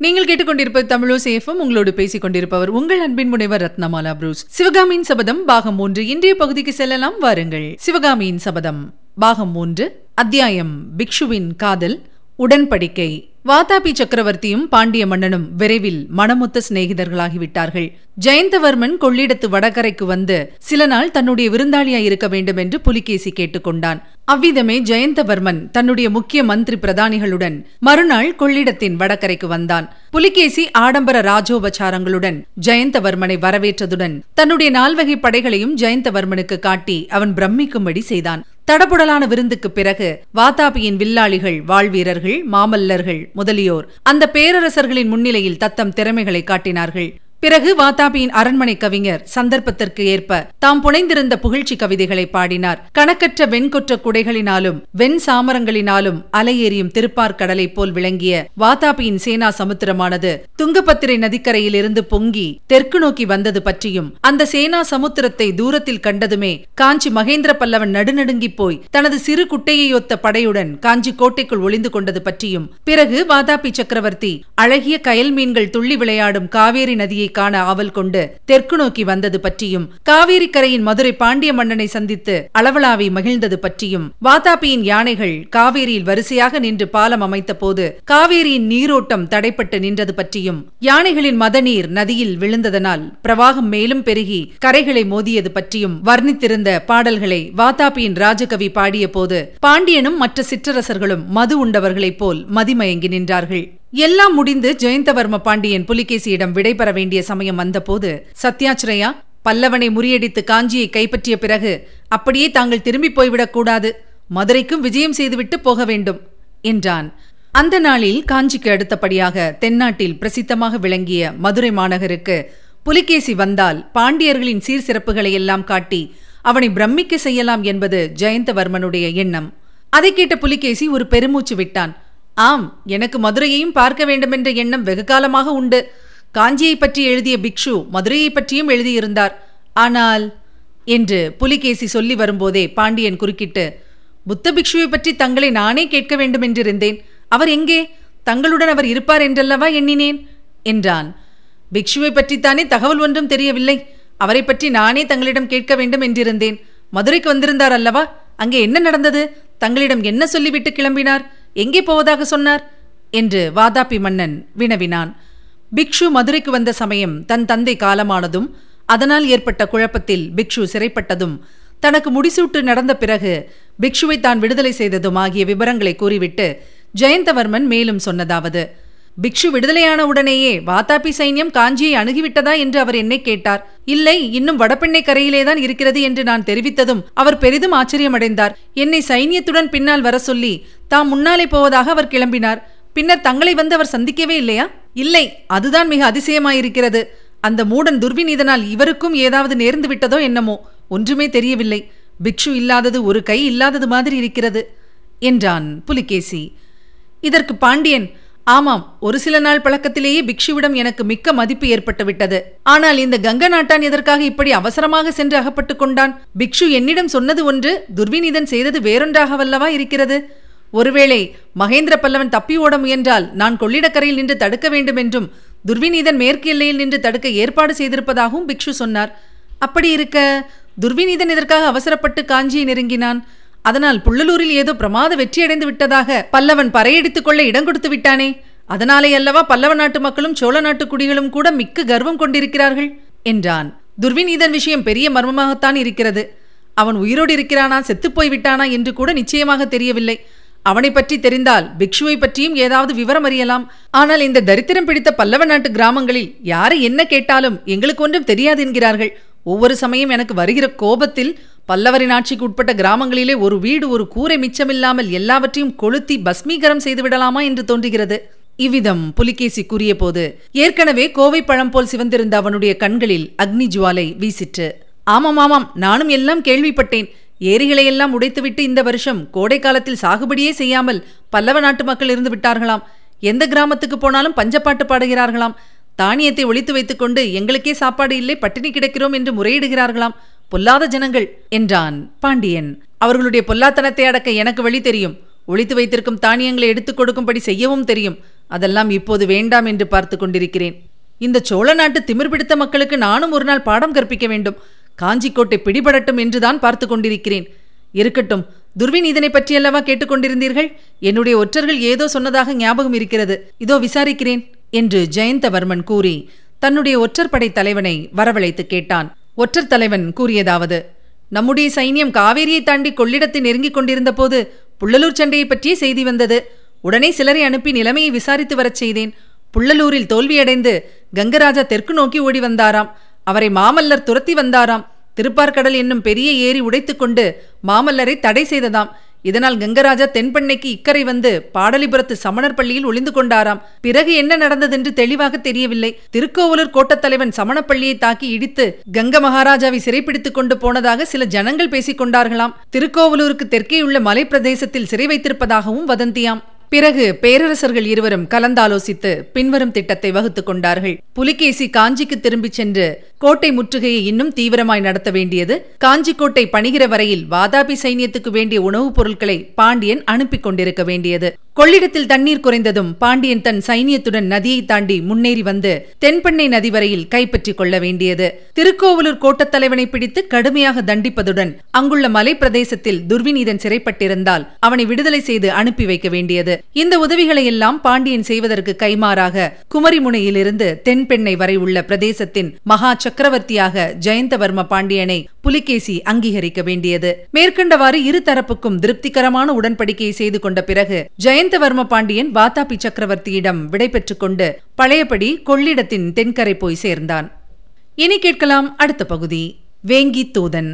நீங்கள் கேட்டுக்கொண்டிருப்பது தமிழோசேஃபம் உங்களோடு பேசிக் கொண்டிருப்பவர் உங்கள் அன்பின் முனைவர் ரத்னமாலா புரூஸ். சிவகாமியின் சபதம் பாகம் மூன்று இன்றைய பகுதிக்கு செல்லலாம் வாருங்கள். சிவகாமியின் சபதம் பாகம் மூன்று அத்தியாயம் பிக்ஷுவின் காதல் உடன்படிக்கை. வாதாபி சக்கரவர்த்தியும் பாண்டிய மன்னனும் விரைவில் மனமுத்த சிநேகிதர்களாகிவிட்டார்கள். ஜெயந்தவர்மன் கொள்ளிடத்து வடகரைக்கு வந்து சில நாள் தன்னுடைய விருந்தாளியாய் இருக்க வேண்டும் என்று புலிகேசி கேட்டுக்கொண்டான். அவ்விதமே ஜெயந்தவர்மன் தன்னுடைய முக்கிய மந்திரி பிரதானிகளுடன் மறுநாள் கொள்ளிடத்தின் வடகரைக்கு வந்தான். புலிகேசி ஆடம்பர ராஜோபச்சாரங்களுடன் ஜெயந்தவர்மனை வரவேற்றதுடன் தன்னுடைய நால்வகை படைகளையும் ஜெயந்தவர்மனுக்கு காட்டி அவன் பிரமிக்கும்படி செய்தான். தடபுடலான விருந்துக்கு பிறகு வாதாபியின் வில்லாளிகள் வாழ்வீரர்கள் மாமல்லர்கள் முதலியோர் அந்த பேரரசர்களின் முன்னிலையில் தத்தம் திறமைகளை காட்டினார்கள். பிறகு வாதாபியின் அரண்மனை கவிஞர் சந்தர்ப்பத்திற்கு ஏற்ப தாம் புனைந்திருந்த புகழ்ச்சி கவிதைகளை பாடினார். கணக்கற்ற வெண்கொற்ற குடைகளினாலும் வெண் சாமரங்களினாலும் அலையேறியும் திருப்பார் கடலை போல் விளங்கிய வாதாபியின் சேனா சமுத்திரமானது துங்கபத்திரை நதிக்கரையில் இருந்து பொங்கி தெற்கு நோக்கி வந்தது பற்றியும் அந்த சேனா சமுத்திரத்தை தூரத்தில் கண்டதுமே காஞ்சி மகேந்திர பல்லவன் நடுநடுங்கி போய் தனது சிறு குட்டையொத்த படையுடன் காஞ்சி கோட்டைக்குள் ஒளிந்து கொண்டது பற்றியும் பிறகு வாதாபி சக்கரவர்த்தி அழகிய கயல் மீன்கள் துள்ளி விளையாடும் காவேரி நதியை காண ஆவல் கொண்டு தெற்கு நோக்கி வந்தது பற்றியும் காவேரி கரையின் மதுரை பாண்டிய மன்னனை சந்தித்து அளவலாவி மகிழ்ந்தது பற்றியும் வாதாபியின் யானைகள் காவேரியில் வரிசையாக நின்று பாலம் அமைத்த போது காவேரியின் நீரோட்டம் தடைப்பட்டு நின்றது பற்றியும் யானைகளின் மதநீர் நதியில் விழுந்ததனால் பிரவாகம் மேலும் பெருகி கரைகளை மோதியது பற்றியும் வர்ணித்திருந்த பாடல்களை வாதாபியின் ராஜகவி பாடிய போது பாண்டியனும் மற்ற சிற்றரசர்களும் மது உண்டவர்களைப் போல் மதிமயங்கி நின்றார்கள். எல்லாம் முடிந்து ஜெயந்தவர்ம பாண்டியன் புலிகேசியிடம் விடைபெற வேண்டிய சமயம் வந்தபோது சத்யாச்சிரயா பல்லவனை முறியடித்து காஞ்சியை கைப்பற்றிய பிறகு அப்படியே தாங்கள் திரும்பி போய்விடக் கூடாது மதுரைக்கும் விஜயம் செய்துவிட்டு போக வேண்டும் என்றான். அந்த நாளில் காஞ்சிக்கு அடுத்தபடியாக தென்னாட்டில் பிரசித்தமாக விளங்கிய மதுரை மாநகருக்கு புலிகேசி வந்தால் பாண்டியர்களின் சீர்சிறப்புகளை எல்லாம் காட்டி அவனை பிரமிக்க செய்யலாம் என்பது ஜெயந்தவர்மனுடைய எண்ணம். அதை கேட்ட புலிகேசி ஒரு பெருமூச்சு விட்டான். ஆம் எனக்கு மதுரையையும் பார்க்க வேண்டுமென்ற எண்ணம் வெகு காலமாக உண்டு. காஞ்சியை பற்றி எழுதிய பிக்ஷு மதுரையை பற்றியும் எழுதியிருந்தார். ஆனால் என்று புலிகேசி சொல்லி வரும்போதே பாண்டியன் குறுக்கிட்டு புத்த பிக்ஷுவை பற்றி தங்களை நானே கேட்க வேண்டுமென்றிருந்தேன். அவர் எங்கே? தங்களுடன் அவர் இருப்பார் என்றல்லவா எண்ணினேன்? என்றான். பிக்ஷுவை பற்றித்தானே தகவல் ஒன்றும் தெரியவில்லை. அவரை பற்றி நானே தங்களிடம் கேட்க வேண்டும் என்றிருந்தேன் மதுரைக்கு வந்திருந்தார் அல்லவா? அங்கே என்ன நடந்தது? தங்களிடம் என்ன சொல்லிவிட்டு கிளம்பினார்? எங்கே போவதாக சொன்னார்? என்று வாதாபி மன்னன் வினவினான். பிக்ஷு மதுரைக்கு வந்த சமயம் தன் தந்தை காலமானதும் அதனால் ஏற்பட்ட குழப்பத்தில் பிக்ஷு சிறைப்பட்டதும் தனக்கு முடிசூட்டு நடந்த பிறகு பிக்ஷுவை தான் விடுதலை செய்ததும் ஆகிய விவரங்களை கூறிவிட்டு ஜெயந்தவர்மன் மேலும் சொன்னதாவது பிக்ஷு விடுதலையான உடனேயே வாத்தாபி சைன்யம் காஞ்சியை அணுகிவிட்டதா என்று அவர் என்னை கேட்டார். இல்லை இன்னும் வடபெண்ணை கரையிலேதான் இருக்கிறது என்று நான் தெரிவித்ததும் அவர் பெரிதும் ஆச்சரியமடைந்தார். என்னை சைன்யத்துடன் பின்னால் வர சொல்லி தாம் முன்னாலே போவதாக அவர் கிளம்பினார். பின்னர் தங்களை வந்து அவர் சந்திக்கவே இல்லையா? இல்லை அதுதான் மிக அதிசயமாயிருக்கிறது. அந்த மூடன் துர்விநீதனால் இவருக்கும் ஏதாவது நேர்ந்து விட்டதோ என்னமோ ஒன்றுமே தெரியவில்லை. பிக்ஷு இல்லாதது ஒரு கை இல்லாதது மாதிரி இருக்கிறது என்றான் புலிகேசி. இதற்கு பாண்டியன் ஆமாம் ஒரு சில நாள் பழக்கத்திலேயே பிக்ஷுவிடம் எனக்கு மிக்க மதிப்பு ஏற்பட்டு விட்டது ஆனால் இந்த கங்க நாட்டான் எதற்காக இப்படி அவசரமாக சென்று அகப்பட்டுக் கொண்டான்? பிக்ஷு என்னிடம் சொன்னது ஒன்று துர்விநீதன் செய்தது வேறொன்றாகவல்லவா இருக்கிறது? ஒருவேளை மகேந்திர பல்லவன் தப்பி ஓட முயன்றால் நான் கொள்ளிடக்கரையில் நின்று தடுக்க வேண்டும் என்றும் துர்விநீதன் மேற்கு எல்லையில் நின்று தடுக்க ஏற்பாடு செய்திருப்பதாகவும் பிக்ஷு சொன்னார். அப்படி இருக்க துர்விநீதன் இதற்காக அவசரப்பட்டு காஞ்சியை நெருங்கினான்? அதனால் புள்ளலூரில் ஏதோ பிரமாத வெற்றியடைந்து விட்டதாக பல்லவன் பறையடித்துக் கொள்ள இடம் கொடுத்து விட்டானே. அதனாலே அல்லவா பல்லவ நாட்டு மக்களும் சோழ நாட்டு குடிகளும் கூட மிக்க கர்வம் கொண்டிருக்கிறார்கள்? என்றான். துர்விநீதன் விஷயம் பெரிய மர்மமாகத்தான் இருக்கிறது. அவன் உயிரோடு இருக்கிறானா செத்துப்போய் விட்டானா என்று கூட நிச்சயமாக தெரியவில்லை. அவனை பற்றி தெரிந்தால் பிக்ஷுவை பற்றியும் ஏதாவது விவரம் அறியலாம். ஆனால் இந்த தரித்திரம் பிடித்த பல்லவ நாட்டு கிராமங்களில் யாரை என்ன கேட்டாலும் எங்களுக்கு ஒன்றும் தெரியாது என்கிறார்கள். ஒவ்வொரு சமயம் எனக்கு வருகிற கோபத்தில் பல்லவரின் ஆட்சிக்கு உட்பட்ட கிராமங்களிலே ஒரு வீடு ஒரு கூரை மிச்சமில்லாமல் எல்லாவற்றையும் கொளுத்தி பஸ்மீகரம் செய்து விடலாமா என்று தோன்றுகிறது. இவ்விதம் புலிகேசி கூறிய போது ஏற்கனவே கோவை பழம் போல் சிவந்திருந்த அவனுடைய கண்களில் அக்னி ஜுவாலை வீசிற்று. ஆமாம் ஆமாம் நானும் எல்லாம் கேள்விப்பட்டேன். ஏரிகளை எல்லாம் உடைத்துவிட்டு இந்த வருஷம் கோடை காலத்தில் சாகுபடியே செய்யாமல் பல்லவ நாட்டு மக்கள் இருந்து விட்டார்களாம். எந்த கிராமத்துக்கு போனாலும் பஞ்சப்பாட்டு பாடுகிறார்களாம். தானியத்தை ஒழித்து வைத்துக்கொண்டு எங்களுக்கே சாப்பாடு இல்லை பட்டினி கிடக்கிறோம் என்று முறையிடுகிறார்களாம். பொல்லாத ஜனங்கள் என்றான் பாண்டியன். அவர்களுடைய பொல்லாத்தனத்தை அடக்க எனக்கு வழி தெரியும். ஒழித்து வைத்திருக்கும் தானியங்களை எடுத்துக் கொடுக்கும்படி செய்யவும் தெரியும். அதெல்லாம் இப்போது வேண்டாம் என்று பார்த்து கொண்டிருக்கிறேன். இந்த சோழ நாட்டு திமிர் பிடித்த மக்களுக்கு நானும் ஒரு நாள் பாடம் கற்பிக்க வேண்டும். காஞ்சிக்கோட்டை பிடிபடட்டும் என்றுதான் பார்த்து கொண்டிருக்கிறேன். இருக்கட்டும் துர்வின் இதனை பற்றியல்லவா கேட்டுக்கொண்டிருந்தீர்கள் என்னுடைய ஒற்றர்கள் ஏதோ சொன்னதாக ஞாபகம் இருக்கிறது. இதோ விசாரிக்கிறேன் என்று ஜெயந்தவர்மன் கூறி தன்னுடைய ஒற்றர் படை தலைவனை வரவழைத்து கேட்டான். ஒற்றர் தலைவன் கூறியதாவது நம்முடைய சைன்யம் காவேரியை தாண்டி கொள்ளிடத்தை நெருங்கிக் கொண்டிருந்த போது புள்ளலூர் சண்டையை பற்றிய செய்தி வந்தது. உடனே சிலரை அனுப்பி நிலைமையை விசாரித்து வரச் செய்தேன். புள்ளலூரில் தோல்வியடைந்து கங்கராஜா தெற்கு நோக்கி ஓடி வந்தாராம். அவரை மாமல்லர் துரத்தி வந்தாராம். திருப்பார்கடல் என்னும் பெரிய ஏரி உடைத்துக்கொண்டு மாமல்லரை தடை செய்ததாம். இதனால் கங்கராஜா தென்பண்ணைக்கு இக்கரை வந்து பாடலிபுரத்து சமணர் பள்ளியில் ஒளிந்து கொண்டாராம். பிறகு என்ன நடந்ததென்று தெளிவாக தெரியவில்லை. திருக்கோவலூர் கோட்டத்தலைவன் சமணப்பள்ளியை தாக்கி இடித்து கங்க மகாராஜாவை சிறைப்பிடித்துக் கொண்டு போனதாக சில ஜனங்கள் பேசிக் கொண்டார்களாம். திருக்கோவலூருக்கு தெற்கேயுள்ள மலை பிரதேசத்தில் சிறை வைத்திருப்பதாகவும் வதந்தியாம். பிறகு பேரரசர்கள் இருவரும் கலந்தாலோசித்து பின்வரும் திட்டத்தை வகுத்துக் கொண்டார்கள். புலிகேசி காஞ்சிக்கு திரும்பிச் சென்று கோட்டை முற்றுகையை இன்னும் தீவிரமாய் நடத்த வேண்டியது காஞ்சிக்கோட்டை பணிகிற வரையில் வாதாபி சைன்யத்துக்கு வேண்டிய உணவுப் பொருட்களை பாண்டியன் அனுப்பிக் கொண்டிருக்க வேண்டியது. கொள்ளிடத்தில் தண்ணீர் குறைந்ததும் பாண்டியன் தன் சைனியத்துடன் நதியை தாண்டி முன்னேறி வந்து தென்பெண்ணை நதி வரையில் கைப்பற்றிக் கொள்ள வேண்டியது. திருக்கோவலூர் கோட்டத் தலைவனை பிடித்து கடுமையாக தண்டிப்பதுடன் அங்குள்ள மலை பிரதேசத்தில் துர்விநீதன் சிறைப்பட்டிருந்தால் அவனை விடுதலை செய்து அனுப்பி வைக்க வேண்டியது. இந்த உதவிகளை எல்லாம் பாண்டியன் செய்வதற்கு கைமாறாக குமரிமுனையிலிருந்து தென்பெண்ணை வரை உள்ள பிரதேசத்தின் மகா சக்கரவர்த்தியாக ஜெயந்தவர்ம பாண்டியனை புலிகேசி அங்கீகரிக்க வேண்டியது. மேற்கண்டவாறு இரு தரப்புக்கும் திருப்திகரமான உடன்படிக்கையை செய்து கொண்ட பிறகு ஜெயந்தவர்ம பாண்டியன் வாதாபி சக்கரவர்த்தியிடம் விடைபெற்றுக் கொண்டு பழையபடி கொள்ளிடத்தின் தென்கரை போய் சேர்ந்தான். இனி கேட்கலாம் அடுத்த பகுதி. வேங்கி தூதன்.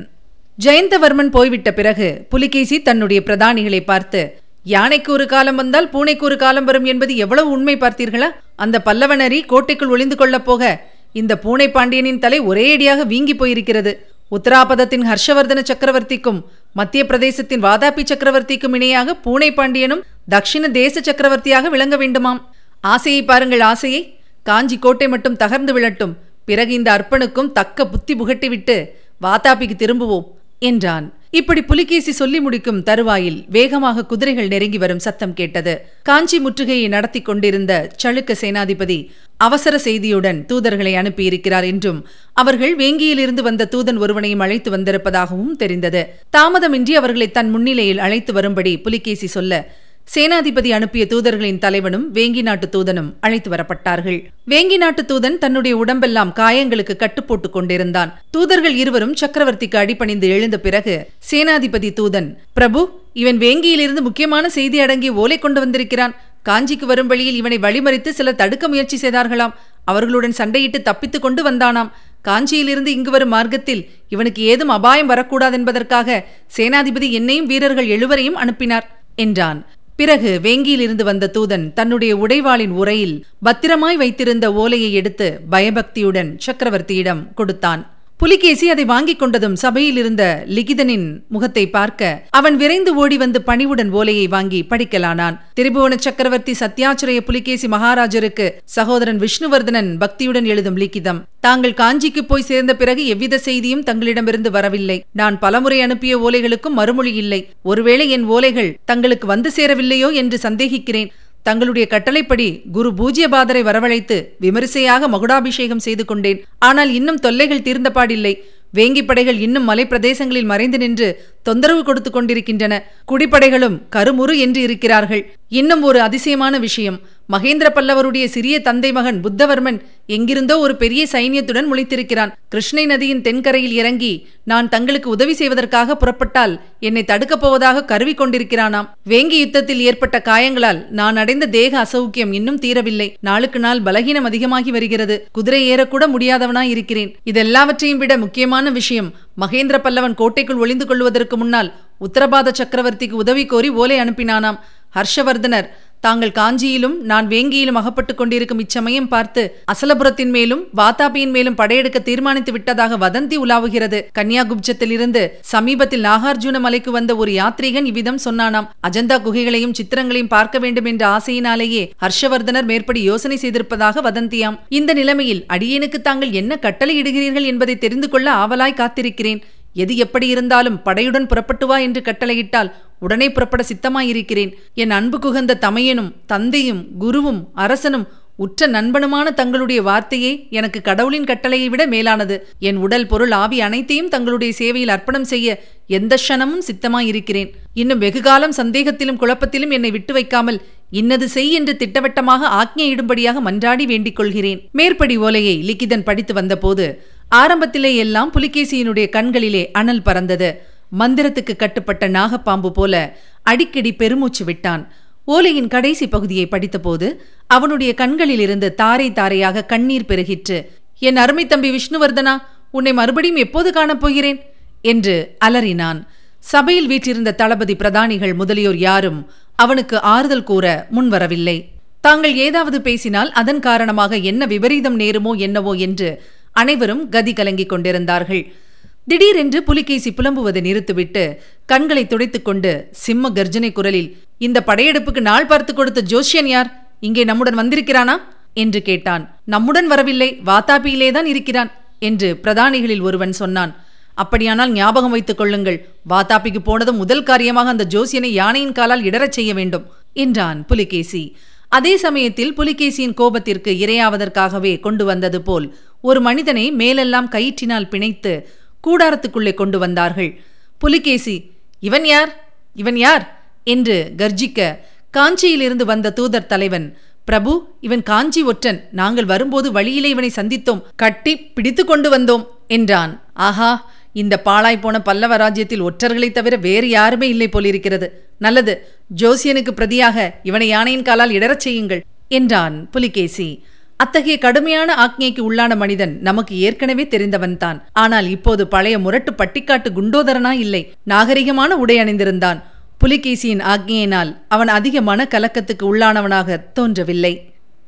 ஜெயந்தவர்மன் போய்விட்ட பிறகு புலிகேசி தன்னுடைய பிரதானிகளை பார்த்து யானைக்கு ஒரு காலம் வந்தால் பூனைக்கு ஒரு காலம் வரும் என்பது எவ்வளவு உண்மை பார்த்தீர்களா? அந்த பல்லவனரி கோட்டைக்குள் ஒளிந்து கொள்ளப் போக இந்த பூனை பாண்டியனின் தலை ஒரேடியாக வீங்கி போயிருக்கிறது. உத்தராபதத்தின் ஹர்ஷவர்தன சக்கரவர்த்திக்கும் மத்திய பிரதேசத்தின் வாதாபி சக்கரவர்த்திக்கும் இணையாக பூனை பாண்டியனும் தக்ஷிண தேச சக்கரவர்த்தியாக விளங்க வேண்டுமாம். ஆசையை பாருங்கள் ஆசையை. காஞ்சி கோட்டை மட்டும் தகர்ந்து விழட்டும். பிறகு இந்த அர்ப்பனுக்கும் தக்க புத்தி புகட்டிவிட்டு வாத்தாபிக்கு திரும்புவோம் என்றான். இப்படி புலிகேசி சொல்லி முடிக்கும் தருவாயில் வேகமாக குதிரைகள் நெருங்கி வரும் சத்தம் கேட்டது. காஞ்சி முற்றுகையை நடத்தி கொண்டிருந்த சளுக்க சேனாதிபதி அவசர செய்தியுடன் தூதர்களை அனுப்பியிருக்கிறார் என்றும் அவர்கள் வேங்கியிலிருந்து வந்த தூதன் ஒருவனையும் அழைத்து வந்திருப்பதாகவும் தெரிந்தது. தாமதமின்றி அவர்களை தன் முன்னிலையில் அழைத்து வரும்படி புலிகேசி சொல்ல சேனாதிபதி அனுப்பிய தூதர்களின் தலைவனும் வேங்கி நாட்டு தூதனும் அழைத்து வரப்பட்டார்கள். வேங்கி நாட்டு தூதன் தன்னுடைய உடம்பெல்லாம் காயங்களுக்கு கட்டுப்போட்டுக் கொண்டிருந்தான். தூதர்கள் இருவரும் சக்கரவர்த்திக்கு அடிபணிந்து எழுந்த பிறகு சேனாதிபதி தூதன் பிரபு இவன் வேங்கியிலிருந்து முக்கியமான செய்தி அடங்கிய ஓலை கொண்டு வந்திருக்கிறான். காஞ்சிக்கு வரும் வழியில் இவனை வழிமறித்து சிலர் தடுக்க முயற்சி செய்தார்களாம். அவர்களுடன் சண்டையிட்டு தப்பித்துக் கொண்டு வந்தானாம். காஞ்சியிலிருந்து இங்கு வரும் மார்க்கத்தில் இவனுக்கு ஏதும் அபாயம் வரக்கூடாதென்பதற்காக சேனாதிபதி என்னையும் வீரர்கள் எழுவரையும் அனுப்பினார் என்றான். பிறகு வேங்கியிலிருந்து வந்த தூதன் தன்னுடைய உடைவாளின் உரையில் பத்திரமாய் வைத்திருந்த ஓலையை எடுத்து பயபக்தியுடன் சக்கரவர்த்தியிடம் கொடுத்தான். புலிகேசி அதை வாங்கிக் கொண்டதும் சபையில் இருந்த லிகிதனின் முகத்தை பார்க்க அவன் விரைந்து ஓடி வந்து பணிவுடன் ஓலையை வாங்கி படிக்கலானான். திரிபுவன சக்கரவர்த்தி சத்யாச்சிரய புலிகேசி மகாராஜருக்கு சகோதரன் விஷ்ணுவர்தனன் பக்தியுடன் எழுதும் லிகிதம் தாங்கள் காஞ்சிக்கு போய் சேர்ந்த பிறகு எவ்வித செய்தியும் தங்களிடமிருந்து வரவில்லை. நான் பலமுறை அனுப்பிய ஓலைகளுக்கும் மறுமொழி இல்லை. ஒருவேளை என் ஓலைகள் தங்களுக்கு வந்து சேரவில்லையோ என்று சந்தேகிக்கிறேன். தங்களுடைய கட்டளைப்படி குரு பூஜ்யபாதரை வரவழைத்து விமரிசையாக மகுடாபிஷேகம் செய்து கொண்டேன். ஆனால் இன்னும் தொல்லைகள் தீர்ந்தபாடில்லை வேங்கிப் படைகள் இன்னும் மலைப்பிரதேசங்களில் மறைந்து நின்று தொந்தரவு கொடுத்து கொண்டிருக்கின்றன. குடிப்படைகளும் கருமுறு என்று இருக்கிறார்கள். இன்னும் ஒரு அதிசயமான விஷயம். மகேந்திர பல்லவருடைய சிறிய தந்தை மகன் புத்தவர்மன் எங்கிருந்தோ ஒரு பெரிய சைன்யத்துடன் முளைத்திருக்கிறான் கிருஷ்ணை நதியின் தென்கரையில் இறங்கி நான் தங்களுக்கு உதவி செய்வதற்காக புறப்பட்டால் என்னை தடுக்கப் போவதாக கருவி கொண்டிருக்கிறானாம். வேங்கி யுத்தத்தில் ஏற்பட்ட காயங்களால் நான் அடைந்த தேக அசௌக்கியம் இன்னும் தீரவில்லை. நாளுக்கு நாள் பலகீனம் அதிகமாகி வருகிறது. குதிரை ஏறக்கூட முடியாதவனாய் இருக்கிறேன். இதெல்லாவற்றையும் விட முக்கியமான விஷயம் மகேந்திர பல்லவன் கோட்டைக்குள் ஒளிந்து கொள்வதற்கு முன்னால் உத்தரபாத சக்கரவர்த்திக்கு உதவி கோரி ஓலை அனுப்பினானாம். ஹர்ஷவர்தனர் தாங்கள் காஞ்சியிலும் நான் வேங்கியிலும் அகப்பட்டுக் கொண்டிருக்கும் இச்சமயம் பார்த்து அசலபுரத்தின் மேலும் வாதாபியின் மேலும் படையெடுக்க தீர்மானித்து விட்டதாக வதந்தி உலாவுகிறது. கன்னியாகுப்ஜத்திலிருந்து சமீபத்தில் நாகார்ஜுன மலைக்கு வந்த ஒரு யாத்ரீகன் இவ்விதம் சொன்னானாம். அஜந்தா குகைகளையும் சித்திரங்களையும் பார்க்க வேண்டும் என்ற ஆசையினாலேயே ஹர்ஷவர்தனர் மேற்படி யோசனை செய்திருப்பதாக வதந்தியாம். இந்த நிலைமையில் அடியேனுக்கு தாங்கள் என்ன கட்டளை இடுகிறீர்கள் என்பதை தெரிந்து கொள்ள ஆவலாய் காத்திருக்கிறேன். எது எப்படி இருந்தாலும் படையுடன் புறப்பட்டு வா என்று கட்டளையிட்டால் உடனே புறப்பட சித்தமாயிருக்கிறேன். என் அன்பு குகந்த தமையனும் தந்தையும் குருவும் அரசனும் உற்ற நண்பனுமான தங்களுடைய வார்த்தையே எனக்கு கடவுளின் கட்டளையை விட மேலானது. என் உடல் பொருள் ஆவி அனைத்தையும் தங்களுடைய சேவையில் அர்ப்பணம் செய்ய எந்த க்ஷணமும் சித்தமாயிருக்கிறேன். இன்னும் வெகுகாலம் சந்தேகத்திலும் குழப்பத்திலும் என்னை விட்டு வைக்காமல் இன்னது செய் என்று திட்டவட்டமாக ஆக்ஞையிடும்படியாக மன்றாடி வேண்டிக் கொள்கிறேன். மேற்படி ஓலையை லிக்கிதன் படித்து வந்தபோது ஆரம்பத்திலே எல்லாம் புலிகேசியினுடைய கண்களிலே அனல் பறந்தது. மந்திரத்துக்கு கட்டுப்பட்ட நாகப்பாம்பு போல அடிக்கடி பெருமூச்சு விட்டான். ஓலையின் கடைசி பகுதியை படித்தபோது அவனுடைய கண்களிலிருந்து தாரை தாரையாக கண்ணீர் பெருகிற்று. என் அருமை தம்பி விஷ்ணுவர்தனா உன்னை மறுபடியும் எப்போது காணப்போகிறேன் என்று அலறினான். சபையில் வீற்றிருந்த தளபதி பிரதானிகள் முதலியோர் யாரும் அவனுக்கு ஆறுதல் கூற முன்வரவில்லை. தாங்கள் ஏதாவது பேசினால் அதன் காரணமாக என்ன விபரீதம் நேருமோ என்னவோ? என்று அனைவரும் கதி கலங்கிக் கொண்டிருந்தார்கள். திடீரென்று புலிகேசி புலம்புவதை நிறுத்திவிட்டு கண்களை துடைத்துக் கொண்டு சிம்ம கர்ஜனை குரலில் இந்த படையெடுப்புக்கு நாள் பார்த்து கொடுத்த ஜோஷியன் யார்? இங்கே நம்முடன் வந்திருக்கிறானா? என்று கேட்டான். நம்முடன் வரவில்லை வாத்தாபியிலேதான் இருக்கிறான் என்று பிரதானிகளில் ஒருவன் சொன்னான். அப்படியானால் ஞாபகம் வைத்துக் கொள்ளுங்கள் வாத்தாப்பிக்கு போனதும் முதல் காரியமாக அந்த ஜோசியனை யானையின் காலால் இடரச் செய்ய வேண்டும் என்றான் புலிகேசி. அதே சமயத்தில் புலிகேசியின் கோபத்திற்கு இரையாவதற்காகவே கொண்டு வந்தது போல் ஒரு மனிதனை மேலெல்லாம் கயிற்றினால் பிணைத்து கூடாரத்துக்குள்ளே கொண்டு வந்தார்கள். புலிகேசி இவன் யார்? இவன் யார்? என்று கர்ஜிக்க காஞ்சியிலிருந்து வந்த தூதர் தலைவன் பிரபு இவன் காஞ்சி ஒற்றன். நாங்கள் வரும்போது வழியிலே இவனை சந்தித்தோம். கட்டி பிடித்து கொண்டு வந்தோம் என்றான். ஆஹா! இந்த பாழாய்ப்போன பல்லவ ராஜ்யத்தில் ஒற்றர்களைத் தவிர வேறு யாருமே இல்லை போலிருக்கிறது. நல்லது. ஜோசியனுக்கு பிரதியாக இவனை யானையின் காலால் இடரச் செய்யுங்கள் என்றான் புலிகேசி. அத்தகைய கடுமையான ஆக்ஞைக்கு உள்ளான மனிதன் நமக்கு ஏற்கனவே தெரிந்தவன்தான் ஆனால் இப்போது பழைய முரட்டு பட்டிக்காட்டு குண்டோதரனா இல்லை. நாகரிகமான உடை அணிந்திருந்தான். புலிகேசியின் ஆக்ஞையினால் அவன் அதிக மன கலக்கத்துக்கு உள்ளானவனாக தோன்றவில்லை.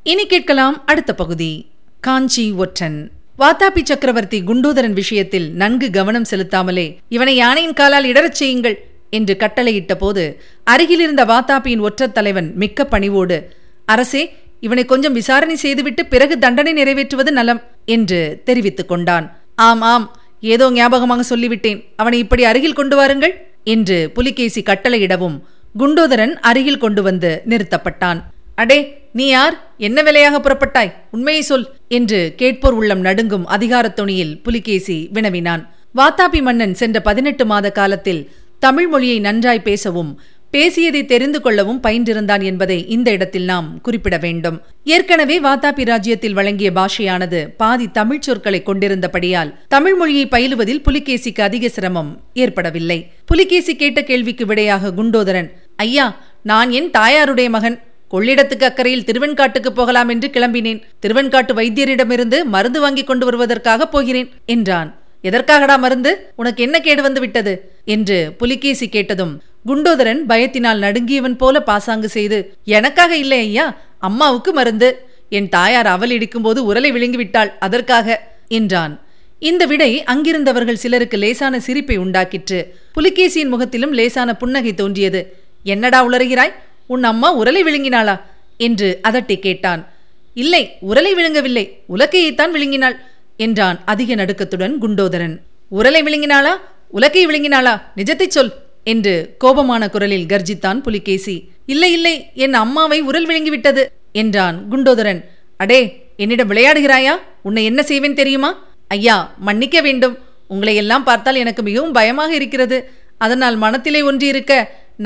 இனி கேட்கலாம் அடுத்த பகுதி. காஞ்சி ஒற்றன். வாத்தாபி சக்கரவர்த்தி குண்டோதரன் விஷயத்தில் நன்கு கவனம் செலுத்தாமலே இவனை யானையின் காலால் இடரச் செய்யுங்கள் என்று கட்டளையிட்ட போது அருகிலிருந்த வாத்தாப்பியின் ஒற்றத் தலைவன் மிக்க பணிவோடு அரசே இவனை கொஞ்சம் விசாரணை செய்துவிட்டு பிறகு தண்டனை நிறைவேற்றுவது நலம் என்று தெரிவித்துக் கொண்டான். ஆம் ஆம் ஏதோ ஞாபகமாக சொல்லிவிட்டேன். அவனை இப்படி அருகில் கொண்டு வாருங்கள் என்று புலிகேசி கட்டளையிடவும் குண்டோதரன் அருகில் கொண்டு வந்து நிறுத்தப்பட்டான். அடே நீ யார்? என்ன வேலையாக புறப்பட்டாய்? உண்மையை சொல் என்று கேட்போர் உள்ளம் நடுங்கும் அதிகாரத் துணியில் புலிகேசி வினவினான். வாத்தாபி மன்னன் சென்ற பதினெட்டு மாத காலத்தில் தமிழ் மொழியை நன்றாய் பேசவும் பேசியதை தெரிந்து கொள்ளவும் பயின்றிருந்தான் என்பதை இந்த இடத்தில் நாம் குறிப்பிட வேண்டும். ஏற்கனவே வாத்தாபி ராஜ்யத்தில் வழங்கிய பாஷையானது பாதி தமிழ் சொற்களை கொண்டிருந்தபடியால் தமிழ் மொழியை பயிலுவதில் புலிகேசிக்கு அதிக சிரமம் ஏற்படவில்லை. புலிகேசி கேட்ட கேள்விக்கு விடையாக குண்டோதரன் ஐயா நான் என் தாயாருடைய மகன். கொள்ளிடத்துக்கு அக்கறையில் திருவெண்காட்டுக்கு போகலாம் என்று கிளம்பினேன். திருவெண்காட்டு வைத்தியரிடமிருந்து மருந்து வாங்கி கொண்டு வருவதற்காக போகிறேன் என்றான். எதற்காகடா மருந்து? உனக்கு என்ன கேடு வந்து விட்டது? என்று புலிகேசி கேட்டதும் குண்டோதரன் பயத்தினால் நடுங்கியவன் போல பாசாங்கு செய்து எனக்காக இல்லை ஐயா அம்மாவுக்கு மருந்து. என் தாயார் அவல் இடிக்கும்போது உரலை விழுங்கிவிட்டாள் அதற்காக என்றான். இந்த விடை அங்கிருந்தவர்கள் சிலருக்கு லேசான சிரிப்பை உண்டாக்கிற்று. புலிகேசியின் முகத்திலும் லேசான புன்னகை தோன்றியது. என்னடா உளறுகிறாய்? உன் அம்மா உரலை விழுங்கினாளா? என்று அதட்டி கேட்டான். இல்லை உரலை விழுங்கவில்லை. உலக்கையைத்தான் விழுங்கினாள் என்றான் அதிக நடுக்கத்துடன் குண்டோதரன். உரலை விழுங்கினாளா? உலக்கை விழுங்கினாளா? நிஜத்தைச் சொல் என்று கோபமான குரலில் கர்ஜித்தான் புலிகேசி. இல்லை இல்லை என் அம்மாவை உரல் விழுங்கிவிட்டது என்றான் குண்டோதரன். அடே என்னிடம் விளையாடுகிறாயா? உன்னை என்ன செய்வேன் தெரியுமா? ஐயா மன்னிக்க வேண்டும். உங்களை எல்லாம் பார்த்தால் எனக்கு மிகவும் பயமாக இருக்கிறது. அதனால் மனத்திலே ஒன்று இருக்க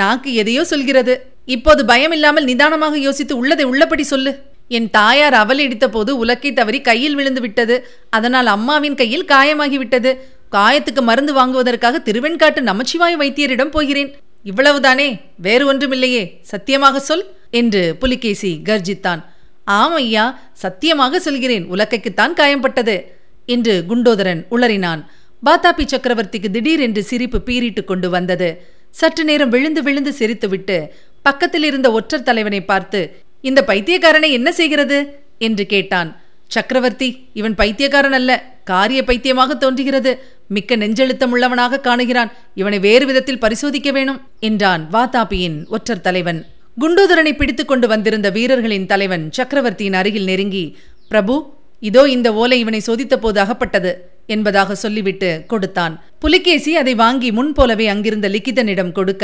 நாக்கு எதையோ சொல்கிறது. இப்போது பயம் இல்லாமல் நிதானமாக யோசித்து உள்ளதை உள்ளபடி சொல்லு. என் தாயார் அவல் இடித்த போது உலக்கை தவறி கையில் விழுந்து விட்டது அதனால் அம்மாவின் கையில் காயமாகிவிட்டது. காயத்துக்கு மருந்து வாங்குவதற்காக திருவெண்காட்டு நமச்சிவாய வைத்தியரிடம் போகிறேன். இவ்வளவுதானே? வேறு ஒன்றுமில்லையே. சத்தியமாக சொல் என்று புலிகேசி கர்ஜித்தான். ஆம் ஐயா சத்தியமாக சொல்கிறேன். உலக்கைக்குத்தான் காயம்பட்டது என்று குண்டோதரன் உளறினான். பாத்தாபி சக்கரவர்த்திக்கு திடீரென்று சிரிப்பு பீறிட்டு கொண்டு வந்தது. சற்று நேரம் விழுந்து விழுந்து சிரித்துவிட்டு பக்கத்தில் இருந்த ஒற்றர் தலைவனை பார்த்து இந்த பைத்தியக்காரனை என்ன செய்கிறது? என்று கேட்டான். சக்கரவர்த்தி இவன் பைத்தியக்காரன் அல்ல. காரிய பைத்தியமாக தோன்றுகிறது. மிக்க நெஞ்செழுத்தம் உள்ளவனாக காணுகிறான். இவனை வேறு விதத்தில் பரிசோதிக்க வேணும் என்றான் வாதாபியின் ஒற்றர் தலைவன். குண்டோதரனை பிடித்துக் கொண்டு வந்திருந்த வீரர்களின் தலைவன் சக்கரவர்த்தியின் அருகில் நெருங்கி பிரபு இதோ இந்த ஓலை இவனை சோதித்த போது அகப்பட்டது என்பதாக சொல்லிவிட்டு கொடுத்தான். புலிகேசி அதை வாங்கி முன்போலவே அங்கிருந்த லிக்கிதனிடம் கொடுக்க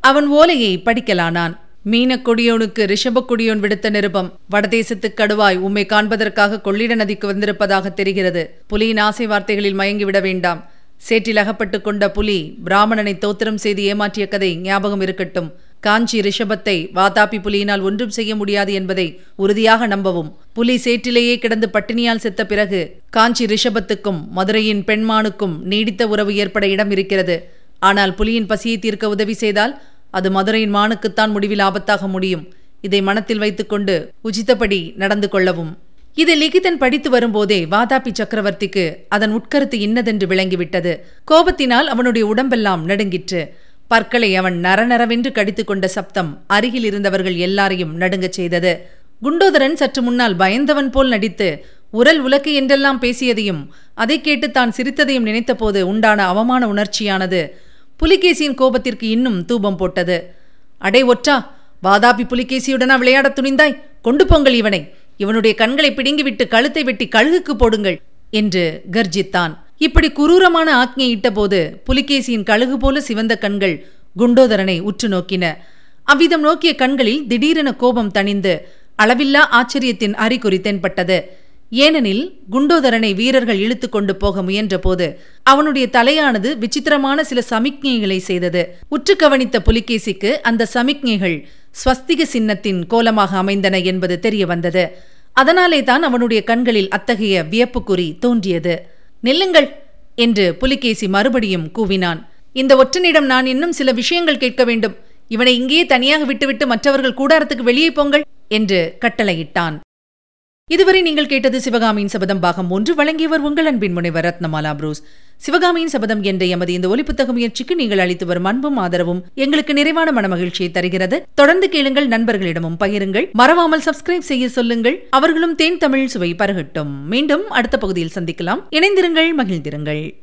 அவன் ஓலையை படிக்கலானான். மீனக்கொடியோனுக்கு ரிஷபக்கொடியோன் விடுத்த நிருபம் வடதேசத்து கடுவாய் உம்மை காண்பதற்காக கொள்ளிட நதிக்கு வந்திருப்பதாக தெரிகிறது. புலியின் ஆசை வார்த்தைகளில் மயங்கிவிட வேண்டாம். சேற்றில் அகப்பட்டுக் கொண்ட புலி பிராமணனை தோத்திரம் செய்து ஏமாற்றிய கதை ஞாபகம் இருக்கட்டும். காஞ்சி ரிஷபத்தை வாதாபி புலியினால் ஒன்றும் செய்ய முடியாது என்பதை உறுதியாக நம்பவும். புலி சேற்றிலேயே கிடந்து பட்டினியால் செத்த பிறகு காஞ்சி ரிஷபத்துக்கும் மதுரையின் பெண்மானுக்கும் நீடித்த உறவு ஏற்பட இடம் இருக்கிறது. ஆனால் புலியின் பசியை தீர்க்க உதவி செய்தால் அது மதுரையின் மானுக்குத்தான் முடிவில் ஆபத்தாக முடியும். இதை மனத்தில் வைத்துக்கொண்டு உச்சித்தபடி நடந்து கொள்ளவும். இதை லிகிதன் படித்து வரும்போதே வாதாபி சக்கரவர்த்திக்கு அதன் உட்கருத்து இன்னதென்று விளங்கிவிட்டது. கோபத்தினால் அவனுடைய உடம்பெல்லாம் நடுங்கிற்று. பற்களை அவன் நரநரவென்று கடித்து கொண்ட சப்தம் அருகில் இருந்தவர்கள் எல்லாரையும் நடுங்கச் செய்தது. குண்டோதரன் சற்று முன்னால் பயந்தவன் போல் நடித்து உரல் உலக்கு என்றெல்லாம் பேசியதையும் அதை கேட்டு தான் சிரித்ததையும் நினைத்தபோது உண்டான அவமான உணர்ச்சியானது. புலிகேசியின் கோபத்திற்கு இன்னும் தூபம் போட்டது. அடே ஒற்றா வாதாபி புலிகேசியுடனா விளையாடத் துணிந்தாய். கொண்டு போங்கள் இவனை. இவனுடைய கண்களை பிடுங்கிவிட்டு கழுத்தை வெட்டி கழுகுக்கு போடுங்கள் என்று கர்ஜித்தான். இப்படி குரூரமான ஆக்ஞை இட்டபோது புலிகேசியின் கழுகு போல சிவந்த கண்கள் குண்டோதரனை உற்று நோக்கின. அவ்விதம் நோக்கிய கண்களில் திடீரென கோபம் தணிந்து அளவில்லா ஆச்சரியத்தின் அறிகுறி தென்பட்டது. ஏனெனில் குண்டோதரனை வீரர்கள் இழுத்து கொண்டு போக முயன்றபோது அவனுடைய தலையானது விசித்திரமான சில சமிக்ஞைகளை செய்தது. உற்று கவனித்த புலிகேசிக்கு அந்த சமிக்ஞைகள் ஸ்வஸ்திக சின்னத்தின் கோலமாக அமைந்தன என்பது தெரிய வந்தது. அதனாலே தான் அவனுடைய கண்களில் அத்தகைய வியப்புக்குறி தோன்றியது. நில்லுங்கள் என்று புலிகேசி மறுபடியும் கூவினான். இந்த ஒற்றனிடம் நான் இன்னும் சில விஷயங்கள் கேட்க வேண்டும். இவனை இங்கேயே தனியாக விட்டுவிட்டு மற்றவர்கள் கூடாரத்துக்கு வெளியே போங்கள் என்று கட்டளையிட்டான். இதுவரை நீங்கள் கேட்டது சிவகாமியின் சபதம் பாகம் ஒன்று. வழங்கியவர் உங்கள் அன்பின் முனைவர் ரத்னமாலா புரூஸ். சிவகாமியின் சபதம் என்ற எமது இந்த ஒலிப்புத்தக முயற்சிக்கு நீங்கள் அளித்து வரும் அன்பும் ஆதரவும் எங்களுக்கு நிறைவான மனமகிழ்ச்சியை தருகிறது. தொடர்ந்து கேளுங்கள் நண்பர்களிடமும் பகிருங்கள். மறவாமல் சப்ஸ்கிரைப் செய்ய சொல்லுங்கள். அவர்களும் தேன் தமிழ் சுவை பருகட்டும். மீண்டும் அடுத்த பகுதியில் சந்திக்கலாம். இணைந்திருங்கள் மகிழ்ந்திருங்கள்.